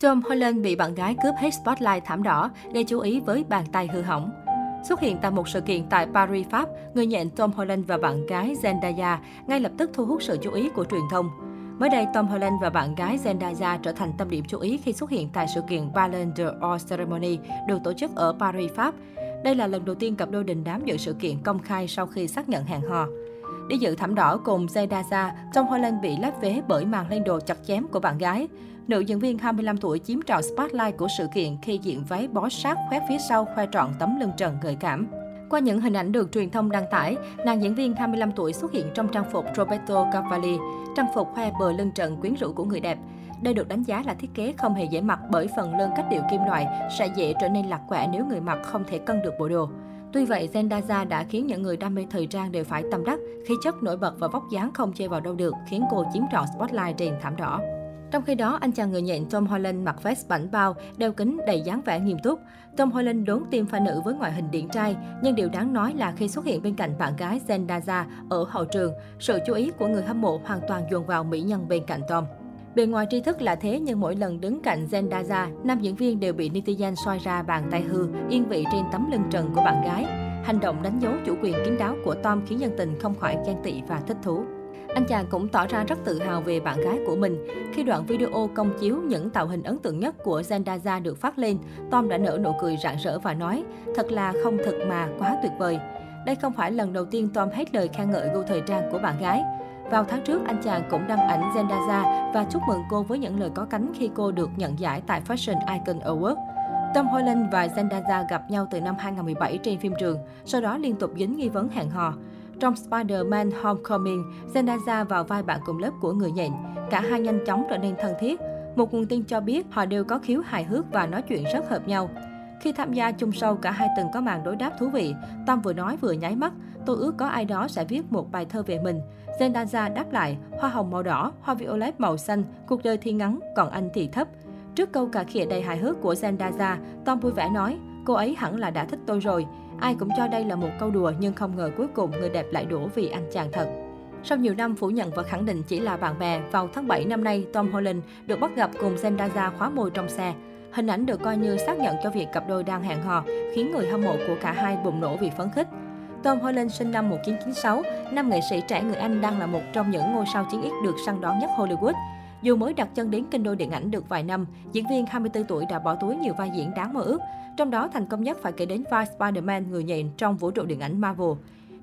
Tom Holland bị bạn gái cướp hết spotlight thảm đỏ, gây chú ý với bàn tay hư hỏng. Xuất hiện tại một sự kiện tại Paris, Pháp, người nhện Tom Holland và bạn gái Zendaya ngay lập tức thu hút sự chú ý của truyền thông. Mới đây, Tom Holland và bạn gái Zendaya trở thành tâm điểm chú ý khi xuất hiện tại sự kiện Ballon d'Or Ceremony được tổ chức ở Paris, Pháp. Đây là lần đầu tiên cặp đôi đình đám dự sự kiện công khai sau khi xác nhận hẹn hò. Đi dự thảm đỏ cùng Zendaya, Tom Holland bị lép vế bởi màn lên đồ chặt chém của bạn gái. Nữ diễn viên 25 tuổi chiếm trọn spotlight của sự kiện khi diện váy bó sát khoét phía sau khoe trọn tấm lưng trần gợi cảm. Qua những hình ảnh được truyền thông đăng tải, nàng diễn viên 25 tuổi xuất hiện trong trang phục Roberto Cavalli, trang phục khoe bờ lưng trần quyến rũ của người đẹp. Đây được đánh giá là thiết kế không hề dễ mặc bởi phần lưng cách điệu kim loại sẽ dễ trở nên lạc quẻ nếu người mặc không thể cân được bộ đồ. Tuy vậy, Zendaya đã khiến những người đam mê thời trang đều phải tâm đắc, khí chất nổi bật và vóc dáng không chê vào đâu được, khiến cô chiếm trọn spotlight trên thảm đỏ. Trong khi đó, anh chàng người nhện Tom Holland mặc vest bảnh bao, đeo kính đầy dáng vẻ nghiêm túc. Tom Holland đốn tim pha nữ với ngoại hình điển trai, nhưng điều đáng nói là khi xuất hiện bên cạnh bạn gái Zendaya ở hậu trường, sự chú ý của người hâm mộ hoàn toàn dồn vào mỹ nhân bên cạnh Tom. Bề ngoài tri thức là thế nhưng mỗi lần đứng cạnh Zendaya, nam diễn viên đều bị netizen soi ra bàn tay hư, yên vị trên tấm lưng trần của bạn gái. Hành động đánh dấu chủ quyền kín đáo của Tom khiến dân tình không khỏi ghen tị và thích thú. Anh chàng cũng tỏ ra rất tự hào về bạn gái của mình. Khi đoạn video công chiếu những tạo hình ấn tượng nhất của Zendaya được phát lên, Tom đã nở nụ cười rạng rỡ và nói, thật là không thật mà quá tuyệt vời. Đây không phải lần đầu tiên Tom hết lời khen ngợi gu thời trang của bạn gái. Vào tháng trước, anh chàng cũng đăng ảnh Zendaya và chúc mừng cô với những lời có cánh khi cô được nhận giải tại Fashion Icon Award. Tom Holland và Zendaya gặp nhau từ năm 2017 trên phim trường, sau đó liên tục dính nghi vấn hẹn hò. Trong Spider-Man Homecoming, Zendaya vào vai bạn cùng lớp của người nhện. Cả hai nhanh chóng trở nên thân thiết. Một nguồn tin cho biết họ đều có khiếu hài hước và nói chuyện rất hợp nhau. Khi tham gia chung show, cả hai từng có màn đối đáp thú vị. Tom vừa nói vừa nháy mắt. Tôi ước có ai đó sẽ viết một bài thơ về mình. Zendaya đáp lại, hoa hồng màu đỏ, hoa violet màu xanh, cuộc đời thì ngắn, còn anh thì thấp. Trước câu cà khịa đầy hài hước của Zendaya, Tom vui vẻ nói, cô ấy hẳn là đã thích tôi rồi. Ai cũng cho đây là một câu đùa nhưng không ngờ cuối cùng người đẹp lại đổ vì anh chàng thật. Sau nhiều năm phủ nhận và khẳng định chỉ là bạn bè, vào tháng 7 năm nay, Tom Holland được bắt gặp cùng Zendaya khóa môi trong xe. Hình ảnh được coi như xác nhận cho việc cặp đôi đang hẹn hò, khiến người hâm mộ của cả hai bùng nổ vì phấn khích. Tom Holland sinh năm 1996, nam nghệ sĩ trẻ người Anh đang là một trong những ngôi sao chiến ít được săn đón nhất Hollywood. Dù mới đặt chân đến kinh đô điện ảnh được vài năm, diễn viên 24 tuổi đã bỏ túi nhiều vai diễn đáng mơ ước. Trong đó thành công nhất phải kể đến vai Spider-Man người nhện trong vũ trụ điện ảnh Marvel.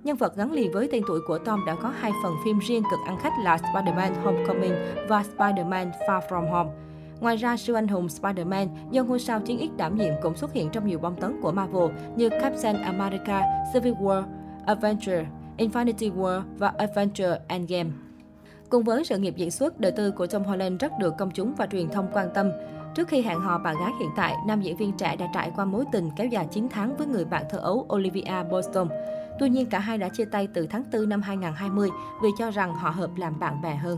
Nhân vật gắn liền với tên tuổi của Tom đã có hai phần phim riêng cực ăn khách là Spider-Man Homecoming và Spider-Man Far From Home. Ngoài ra, siêu anh hùng Spider-Man do ngôi sao chiến X đảm nhiệm cũng xuất hiện trong nhiều bom tấn của Marvel như Captain America, Civil War, Avenger, Infinity War và Avenger Endgame. Cùng với sự nghiệp diễn xuất, đời tư của Tom Holland rất được công chúng và truyền thông quan tâm. Trước khi hẹn hò bạn gái hiện tại, nam diễn viên trẻ đã trải qua mối tình kéo dài 9 tháng với người bạn thơ ấu Olivia Boston. Tuy nhiên, cả hai đã chia tay từ tháng 4 năm 2020 vì cho rằng họ hợp làm bạn bè hơn.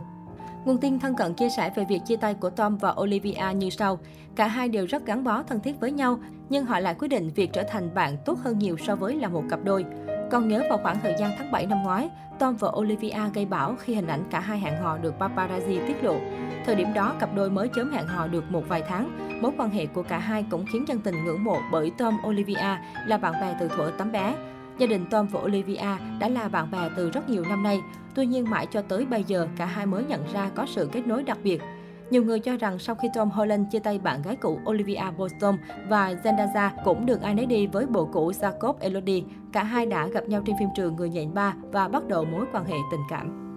Nguồn tin thân cận chia sẻ về việc chia tay của Tom và Olivia như sau. Cả hai đều rất gắn bó thân thiết với nhau, nhưng họ lại quyết định việc trở thành bạn tốt hơn nhiều so với là một cặp đôi. Còn nhớ vào khoảng thời gian tháng 7 năm ngoái, Tom và Olivia gây bão khi hình ảnh cả hai hẹn hò được paparazzi tiết lộ. Thời điểm đó, cặp đôi mới chớm hẹn hò được một vài tháng. Mối quan hệ của cả hai cũng khiến dân tình ngưỡng mộ bởi Tom Olivia là bạn bè từ thuở tấm bé. Gia đình Tom và Olivia đã là bạn bè từ rất nhiều năm nay. Tuy nhiên mãi cho tới bây giờ, cả hai mới nhận ra có sự kết nối đặc biệt. Nhiều người cho rằng sau khi Tom Holland chia tay bạn gái cũ Olivia Boston và Zendaya cũng được ai nấy đi với bộ cũ Jacob Elordi, cả hai đã gặp nhau trên phim trường Người nhện ba và bắt đầu mối quan hệ tình cảm.